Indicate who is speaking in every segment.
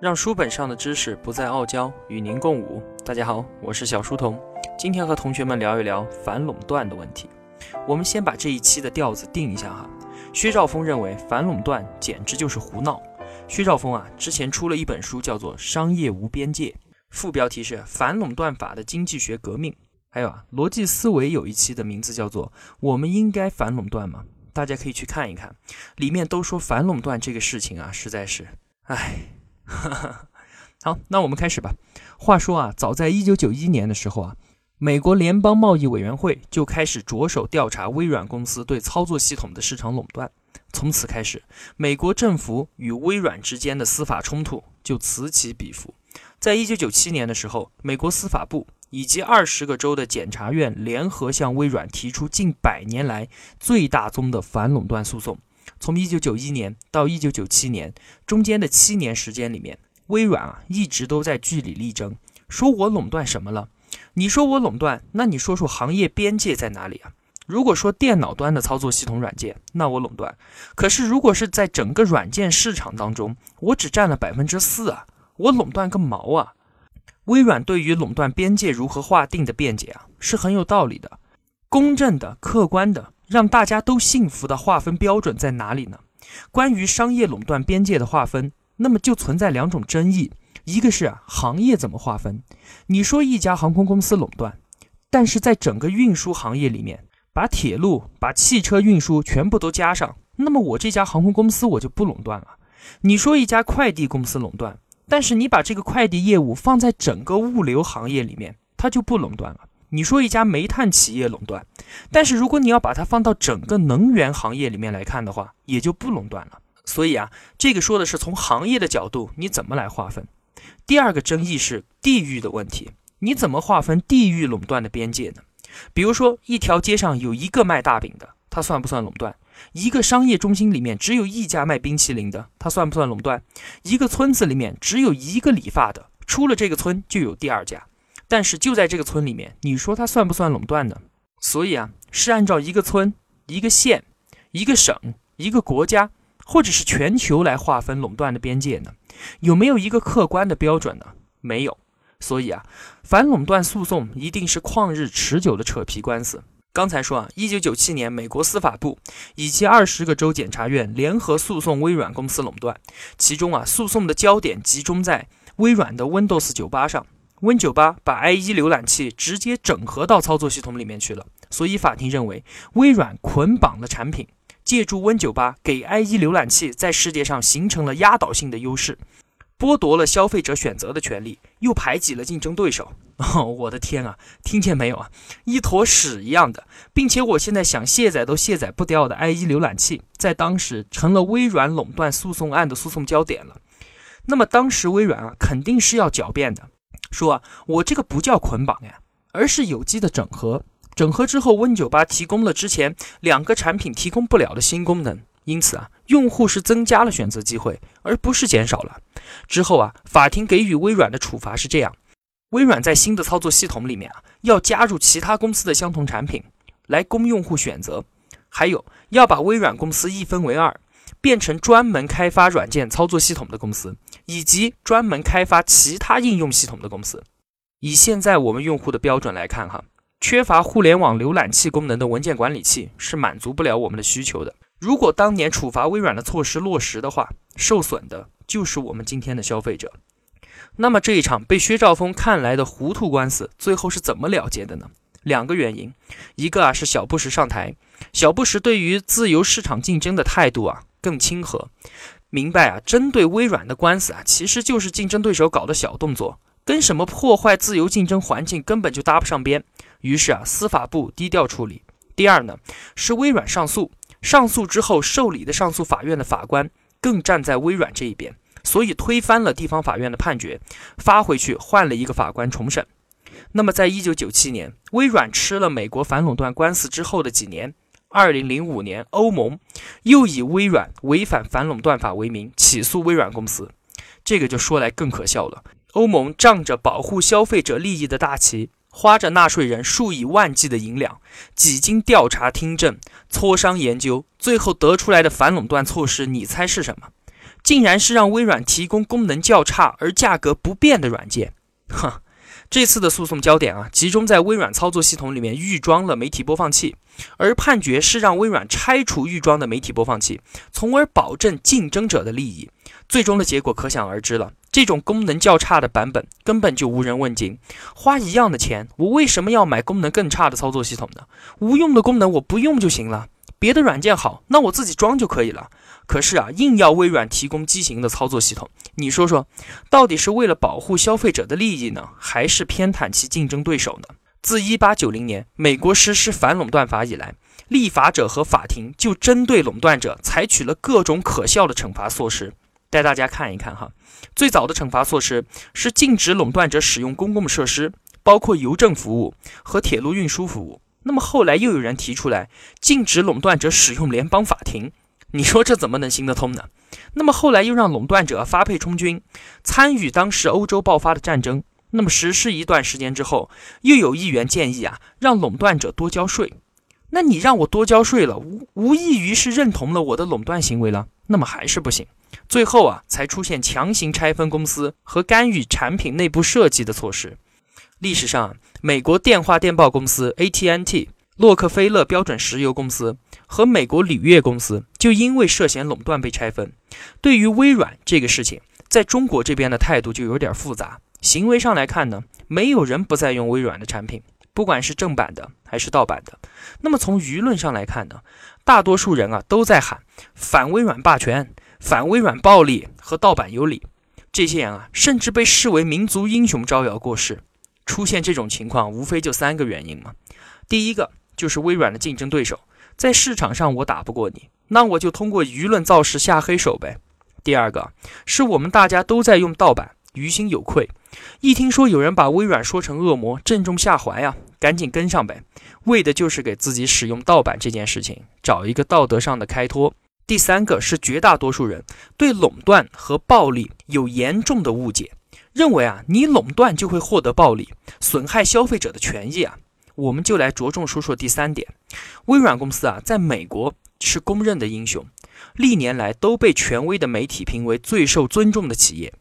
Speaker 1: 让书本上的知识不再傲娇，与您共舞。大家好，我是小书童，今天和同学们聊一聊反垄断的问题。我们先把这一期的调子定一下哈。薛兆丰认为反垄断简直就是胡闹。薛兆丰啊，之前出了一本书，叫做《商业无边界》，副标题是“反垄断法的经济学革命”。还有啊，逻辑思维有一期的名字叫做“我们应该反垄断吗？”大家可以去看一看，里面都说反垄断这个事情啊，实在是，唉。好，那我们开始吧。话说啊，早在一九九一年的时候啊，美国联邦贸易委员会就开始着手调查微软公司对操作系统的市场垄断。从此开始，美国政府与微软之间的司法冲突就此起彼伏。在一九九七年的时候，美国司法部以及二十个州的检察院联合向微软提出近百年来最大宗的反垄断诉讼。从一九九一年到一九九七年中间的七年时间里面，微软啊一直都在据理力争，说我垄断什么了？你说我垄断，那你说说行业边界在哪里啊？如果说电脑端的操作系统软件，那我垄断；可是如果是在整个软件市场当中，我只占了百分之四啊，我垄断个毛啊！微软对于垄断边界如何划定的辩解啊，是很有道理的，公正的、客观的。让大家都幸福的划分标准在哪里呢？关于商业垄断边界的划分，那么就存在两种争议：一个是，行业怎么划分？你说一家航空公司垄断，但是在整个运输行业里面，把铁路、把汽车运输全部都加上，那么我这家航空公司我就不垄断了。你说一家快递公司垄断，但是你把这个快递业务放在整个物流行业里面，它就不垄断了。你说一家煤炭企业垄断，但是如果你要把它放到整个能源行业里面来看的话，也就不垄断了。所以啊，这个说的是从行业的角度，你怎么来划分？第二个争议是地域的问题，你怎么划分地域垄断的边界呢？比如说，一条街上有一个卖大饼的，它算不算垄断？一个商业中心里面只有一家卖冰淇淋的，它算不算垄断？一个村子里面只有一个理发的，出了这个村就有第二家。但是就在这个村里面，你说它算不算垄断呢？所以啊，是按照一个村、一个县、一个省、一个国家，或者是全球来划分垄断的边界呢？有没有一个客观的标准呢？没有。所以啊，反垄断诉讼一定是旷日持久的扯皮官司。刚才说啊，一九九七年，美国司法部以及二十个州检察院联合诉讼微软公司垄断，其中啊，诉讼的焦点集中在微软的 Windows 九八上。Win98 把 IE 浏览器直接整合到操作系统里面去了，所以法庭认为微软捆绑了产品，借助 Win98 给 IE 浏览器在世界上形成了压倒性的优势，剥夺了消费者选择的权利，又排挤了竞争对手。哦，我的天啊，听见没有啊？一坨屎一样的，并且我现在想卸载都卸载不掉的 IE 浏览器，在当时成了微软垄断诉讼案的诉讼焦点了。那么当时微软啊，肯定是要狡辩的。说啊，我这个不叫捆绑呀，而是有机的整合。整合之后，Win98 提供了之前两个产品提供不了的新功能，因此啊，用户是增加了选择机会，而不是减少了。之后啊，法庭给予微软的处罚是这样：微软在新的操作系统里面啊，要加入其他公司的相同产品来供用户选择，还有要把微软公司一分为二。变成专门开发软件操作系统的公司，以及专门开发其他应用系统的公司。以现在我们用户的标准来看，哈，缺乏互联网浏览器功能的文件管理器是满足不了我们的需求的。如果当年处罚微软的措施落实的话，受损的就是我们今天的消费者。那么这一场被薛兆丰看来的糊涂官司，最后是怎么了结的呢？两个原因，一个啊是小布什上台，小布什对于自由市场竞争的态度啊。更亲和，明白啊？针对微软的官司啊，其实就是竞争对手搞的小动作，跟什么破坏自由竞争环境根本就搭不上边。于是啊，司法部低调处理。第二呢，是微软上诉，上诉之后受理的上诉法院的法官更站在微软这一边，所以推翻了地方法院的判决，发回去换了一个法官重审。那么，在一九九七年，微软吃了美国反垄断官司之后的几年。二零零五年，欧盟又以微软违反反垄断法为名起诉微软公司，这个就说来更可笑了。欧盟仗着保护消费者利益的大旗，花着纳税人数以万计的银两，几经调查听证、磋商研究，最后得出来的反垄断措施，你猜是什么？竟然是让微软提供功能较差而价格不变的软件。哼，这次的诉讼焦点啊，集中在微软操作系统里面预装了媒体播放器，而判决是让微软拆除预装的媒体播放器，从而保证竞争者的利益。最终的结果可想而知了。这种功能较差的版本根本就无人问津。花一样的钱，我为什么要买功能更差的操作系统呢？无用的功能我不用就行了。别的软件好，那我自己装就可以了。可是啊，硬要微软提供畸形的操作系统，你说说，到底是为了保护消费者的利益呢，还是偏袒其竞争对手呢？自一八九零年美国实施反垄断法以来，立法者和法庭就针对垄断者采取了各种可笑的惩罚措施。带大家看一看哈，最早的惩罚措施是禁止垄断者使用公共设施，包括邮政服务和铁路运输服务。那么后来又有人提出来禁止垄断者使用联邦法庭，你说这怎么能行得通呢？那么后来又让垄断者发配充军，参与当时欧洲爆发的战争。那么实施一段时间之后，又有议员建议啊，让垄断者多交税。那你让我多交税了，无无异于是认同了我的垄断行为了。那么还是不行。最后啊，才出现强行拆分公司和干预产品内部设计的措施。历史上，美国电话电报公司 AT&T、洛克菲勒标准石油公司和美国铝业公司就因为涉嫌垄断被拆分。对于微软这个事情，在中国这边的态度就有点复杂。行为上来看呢，没有人不再用微软的产品，不管是正版的还是盗版的。那么从舆论上来看呢，大多数人啊都在喊反微软霸权。反微软暴力和盗版有理，这些人啊，甚至被视为民族英雄招摇过市。出现这种情况，无非就三个原因嘛。第一个就是微软的竞争对手在市场上我打不过你，那我就通过舆论造势下黑手呗。第二个是我们大家都在用盗版，于心有愧，一听说有人把微软说成恶魔，正中下怀呀，赶紧跟上呗，为的就是给自己使用盗版这件事情找一个道德上的开脱。第三个是绝大多数人对垄断和暴利有严重的误解，认为啊，你垄断就会获得暴利，损害消费者的权益啊。我们就来着重说说第三点，微软公司啊，在美国是公认的英雄，历年来都被权威的媒体评为最受尊重的企业。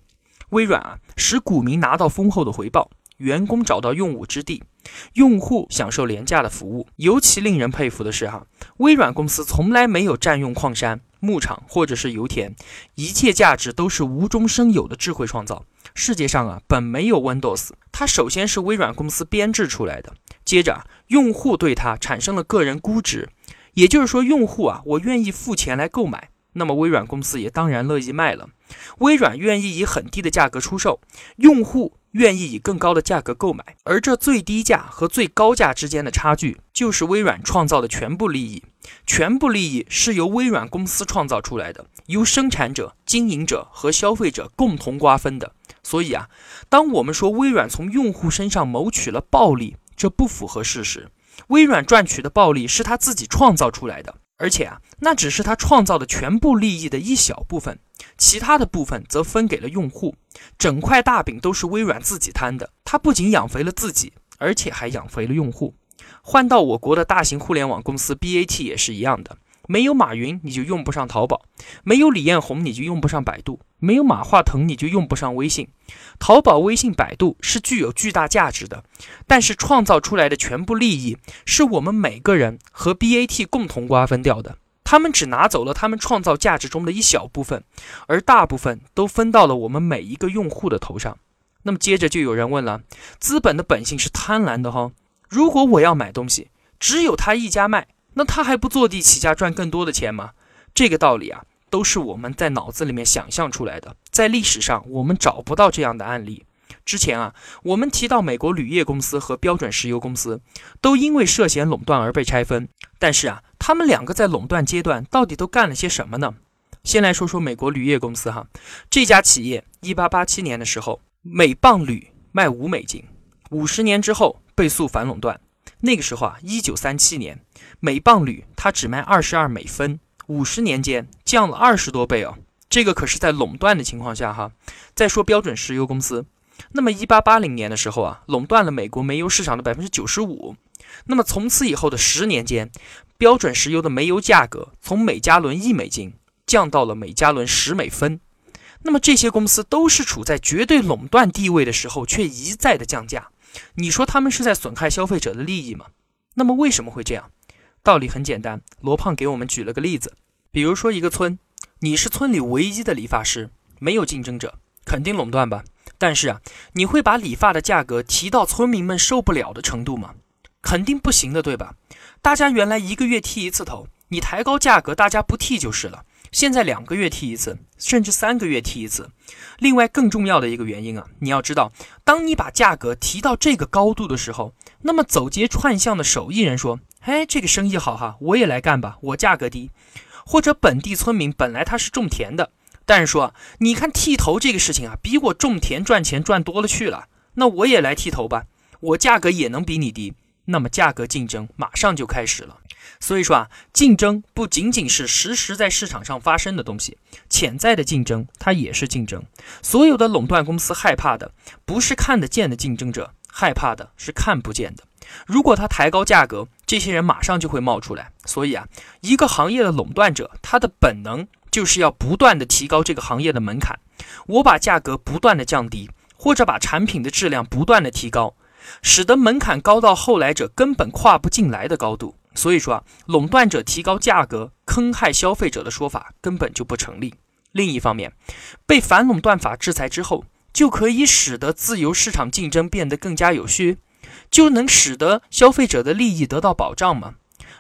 Speaker 1: 微软啊，使股民拿到丰厚的回报，员工找到用武之地。用户享受廉价的服务，尤其令人佩服的是，哈，微软公司从来没有占用矿山、牧场或者是油田，一切价值都是无中生有的智慧创造。世界上啊，本没有 Windows，它首先是微软公司编制出来的，接着用户对它产生了个人估值，也就是说，用户啊，我愿意付钱来购买，那么微软公司也当然乐意卖了。微软愿意以很低的价格出售，用户。愿意以更高的价格购买，而这最低价和最高价之间的差距，就是微软创造的全部利益。全部利益是由微软公司创造出来的，由生产者、经营者和消费者共同瓜分的。所以啊，当我们说微软从用户身上谋取了暴利，这不符合事实。微软赚取的暴利是他自己创造出来的。而且啊，那只是他创造的全部利益的一小部分，其他的部分则分给了用户。整块大饼都是微软自己摊的。他不仅养肥了自己，而且还养肥了用户。换到我国的大型互联网公司 BAT 也是一样的。没有马云，你就用不上淘宝；没有李彦宏，你就用不上百度；没有马化腾，你就用不上微信。淘宝、微信、百度是具有巨大价值的，但是创造出来的全部利益是我们每个人和 BAT 共同瓜分掉的。他们只拿走了他们创造价值中的一小部分，而大部分都分到了我们每一个用户的头上。那么接着就有人问了：资本的本性是贪婪的哈？如果我要买东西，只有他一家卖。那他还不坐地起价赚更多的钱吗？这个道理啊，都是我们在脑子里面想象出来的。在历史上，我们找不到这样的案例。之前啊，我们提到美国铝业公司和标准石油公司都因为涉嫌垄断而被拆分。但是啊，他们两个在垄断阶段到底都干了些什么呢？先来说说美国铝业公司哈，这家企业一八八七年的时候，每磅铝卖五美金，五十年之后被诉反垄断。那个时候啊，一九三七年，每磅铝它只卖二十二美分，五十年间降了二十多倍哦。这个可是在垄断的情况下哈。再说标准石油公司，那么一八八零年的时候啊，垄断了美国煤油市场的百分之九十五。那么从此以后的十年间，标准石油的煤油价格从每加仑一美金降到了每加仑十美分。那么这些公司都是处在绝对垄断地位的时候，却一再的降价。你说他们是在损害消费者的利益吗？那么为什么会这样？道理很简单，罗胖给我们举了个例子，比如说一个村，你是村里唯一的理发师，没有竞争者，肯定垄断吧？但是啊，你会把理发的价格提到村民们受不了的程度吗？肯定不行的，对吧？大家原来一个月剃一次头，你抬高价格，大家不剃就是了。现在两个月剃一次，甚至三个月剃一次。另外，更重要的一个原因啊，你要知道，当你把价格提到这个高度的时候，那么走街串巷的手艺人说：“哎，这个生意好哈，我也来干吧，我价格低。”或者本地村民本来他是种田的，但是说：“你看剃头这个事情啊，比我种田赚钱赚多了去了，那我也来剃头吧，我价格也能比你低。”那么价格竞争马上就开始了。所以说啊，竞争不仅仅是实时在市场上发生的东西，潜在的竞争它也是竞争。所有的垄断公司害怕的不是看得见的竞争者，害怕的是看不见的。如果他抬高价格，这些人马上就会冒出来。所以啊，一个行业的垄断者，他的本能就是要不断的提高这个行业的门槛。我把价格不断的降低，或者把产品的质量不断的提高。使得门槛高到后来者根本跨不进来的高度，所以说啊，垄断者提高价格坑害消费者的说法根本就不成立。另一方面，被反垄断法制裁之后，就可以使得自由市场竞争变得更加有序，就能使得消费者的利益得到保障吗？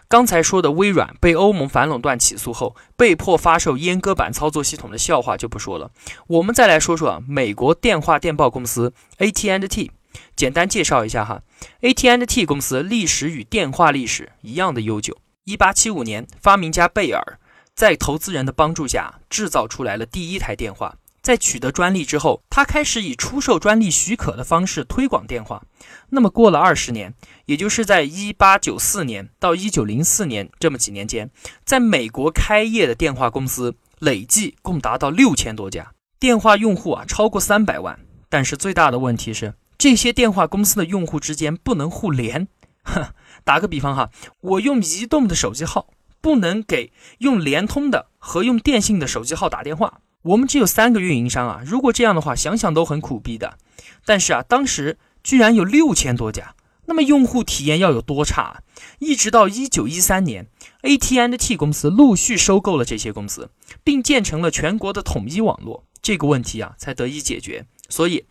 Speaker 1: 刚才说的微软被欧盟反垄断起诉后，被迫发售阉割版操作系统的笑话就不说了，我们再来说说啊，美国电话电报公司 AT&T。简单介绍一下哈，AT&T 公司历史与电话历史一样的悠久。一八七五年，发明家贝尔在投资人的帮助下制造出来了第一台电话。在取得专利之后，他开始以出售专利许可的方式推广电话。那么过了二十年，也就是在一八九四年到一九零四年这么几年间，在美国开业的电话公司累计共达到六千多家，电话用户啊超过三百万。但是最大的问题是。这些电话公司的用户之间不能互联。打个比方哈，我用移动的手机号不能给用联通的和用电信的手机号打电话。我们只有三个运营商啊，如果这样的话，想想都很苦逼的。但是啊，当时居然有六千多家，那么用户体验要有多差？一直到一九一三年，AT&T 公司陆续收购了这些公司，并建成了全国的统一网络，这个问题啊才得以解决。所以。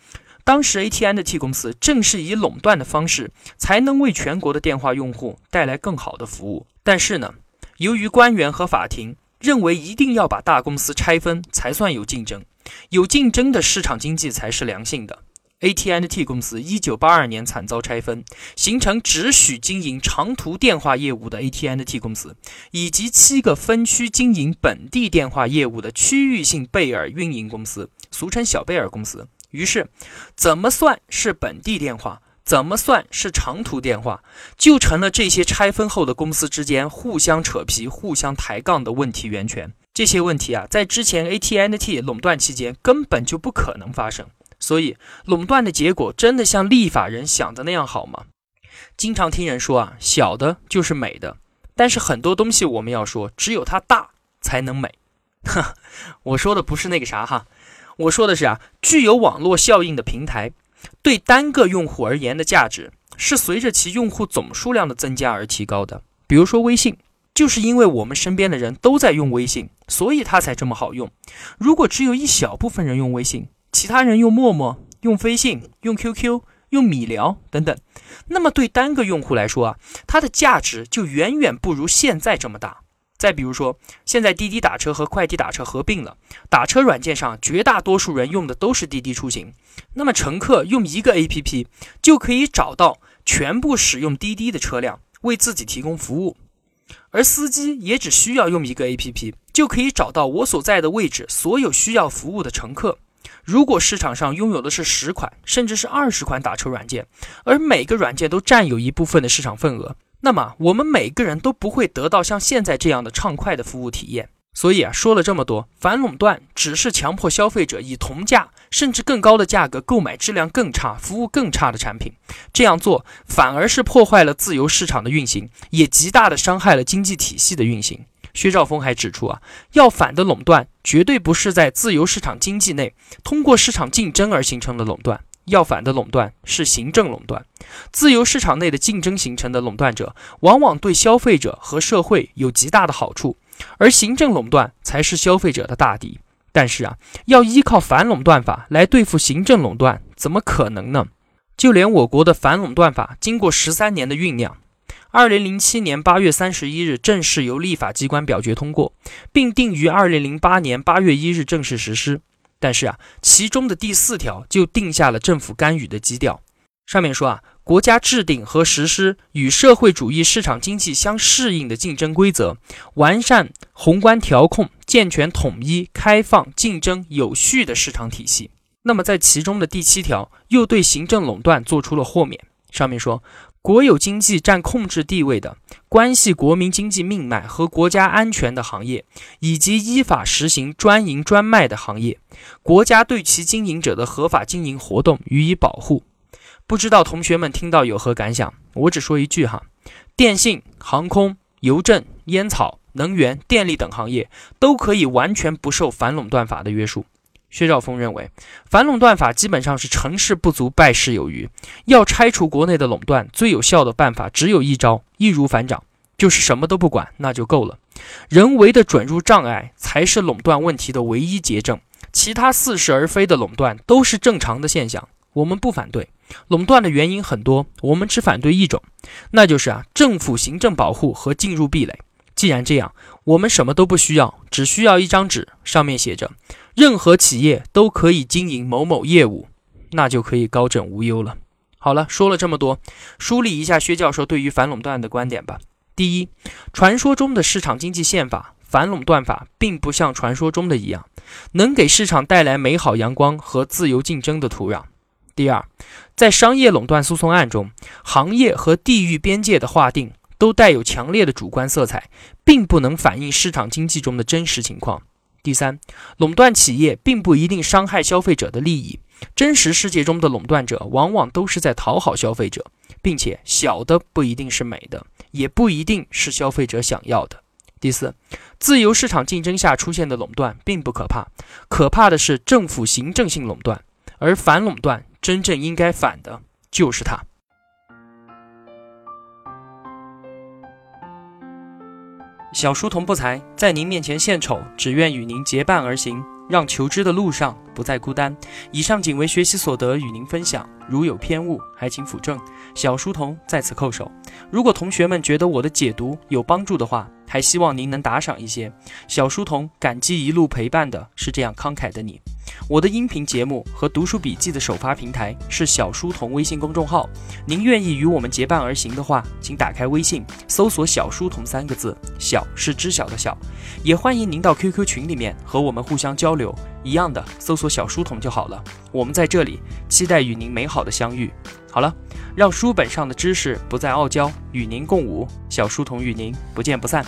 Speaker 1: 当时，AT&T 公司正是以垄断的方式，才能为全国的电话用户带来更好的服务。但是呢，由于官员和法庭认为一定要把大公司拆分才算有竞争，有竞争的市场经济才是良性的。AT&T 公司1982年惨遭拆分，形成只许经营长途电话业务的 AT&T 公司，以及七个分区经营本地电话业务的区域性贝尔运营公司，俗称小贝尔公司。于是，怎么算是本地电话，怎么算是长途电话，就成了这些拆分后的公司之间互相扯皮、互相抬杠的问题源泉。这些问题啊，在之前 AT&T 垄断期间根本就不可能发生。所以，垄断的结果真的像立法人想的那样好吗？经常听人说啊，小的就是美的。但是很多东西我们要说，只有它大才能美。哈，我说的不是那个啥哈。我说的是啊，具有网络效应的平台，对单个用户而言的价值是随着其用户总数量的增加而提高的。比如说微信，就是因为我们身边的人都在用微信，所以它才这么好用。如果只有一小部分人用微信，其他人用陌陌、用飞信、用 QQ、用米聊等等，那么对单个用户来说啊，它的价值就远远不如现在这么大。再比如说，现在滴滴打车和快滴打车合并了，打车软件上绝大多数人用的都是滴滴出行。那么乘客用一个 APP 就可以找到全部使用滴滴的车辆，为自己提供服务。而司机也只需要用一个 APP 就可以找到我所在的位置所有需要服务的乘客。如果市场上拥有的是十款甚至是二十款打车软件，而每个软件都占有一部分的市场份额。那么我们每个人都不会得到像现在这样的畅快的服务体验。所以啊，说了这么多，反垄断只是强迫消费者以同价甚至更高的价格购买质量更差、服务更差的产品。这样做反而是破坏了自由市场的运行，也极大的伤害了经济体系的运行。薛兆丰还指出啊，要反的垄断绝对不是在自由市场经济内通过市场竞争而形成的垄断，要反的垄断是行政垄断。自由市场内的竞争形成的垄断者，往往对消费者和社会有极大的好处，而行政垄断才是消费者的大敌。但是啊，要依靠反垄断法来对付行政垄断，怎么可能呢？就连我国的反垄断法，经过十三年的酝酿。二零零七年八月三十一日正式由立法机关表决通过，并定于二零零八年八月一日正式实施。但是啊，其中的第四条就定下了政府干预的基调。上面说啊，国家制定和实施与社会主义市场经济相适应的竞争规则，完善宏观调控，健全统一、开放、竞争有序的市场体系。那么在其中的第七条又对行政垄断做出了豁免。上面说。国有经济占控制地位的、关系国民经济命脉和国家安全的行业，以及依法实行专营专卖的行业，国家对其经营者的合法经营活动予以保护。不知道同学们听到有何感想？我只说一句哈：电信、航空、邮政、烟草、能源、电力等行业都可以完全不受反垄断法的约束。薛兆丰认为，反垄断法基本上是成事不足败事有余。要拆除国内的垄断，最有效的办法只有一招：易如反掌，就是什么都不管，那就够了。人为的准入障碍才是垄断问题的唯一结症。其他似是而非的垄断都是正常的现象，我们不反对。垄断的原因很多，我们只反对一种，那就是啊，政府行政保护和进入壁垒。既然这样，我们什么都不需要，只需要一张纸，上面写着。任何企业都可以经营某某业务，那就可以高枕无忧了。好了，说了这么多，梳理一下薛教授对于反垄断的观点吧。第一，传说中的市场经济宪法反垄断法并不像传说中的一样，能给市场带来美好阳光和自由竞争的土壤。第二，在商业垄断诉讼案中，行业和地域边界的划定都带有强烈的主观色彩，并不能反映市场经济中的真实情况。第三，垄断企业并不一定伤害消费者的利益。真实世界中的垄断者往往都是在讨好消费者，并且小的不一定是美的，也不一定是消费者想要的。第四，自由市场竞争下出现的垄断并不可怕，可怕的是政府行政性垄断，而反垄断真正应该反的就是它。小书童不才，在您面前献丑，只愿与您结伴而行，让求知的路上不再孤单。以上仅为学习所得，与您分享，如有偏误，还请斧正。小书童在此叩首。如果同学们觉得我的解读有帮助的话，还希望您能打赏一些。小书童感激一路陪伴的是这样慷慨的你。我的音频节目和读书笔记的首发平台是小书童微信公众号。您愿意与我们结伴而行的话，请打开微信，搜索“小书童”三个字，小是知晓的小。也欢迎您到 QQ 群里面和我们互相交流，一样的搜索“小书童”就好了。我们在这里期待与您美好的相遇。好了，让书本上的知识不再傲娇，与您共舞。小书童与您不见不散。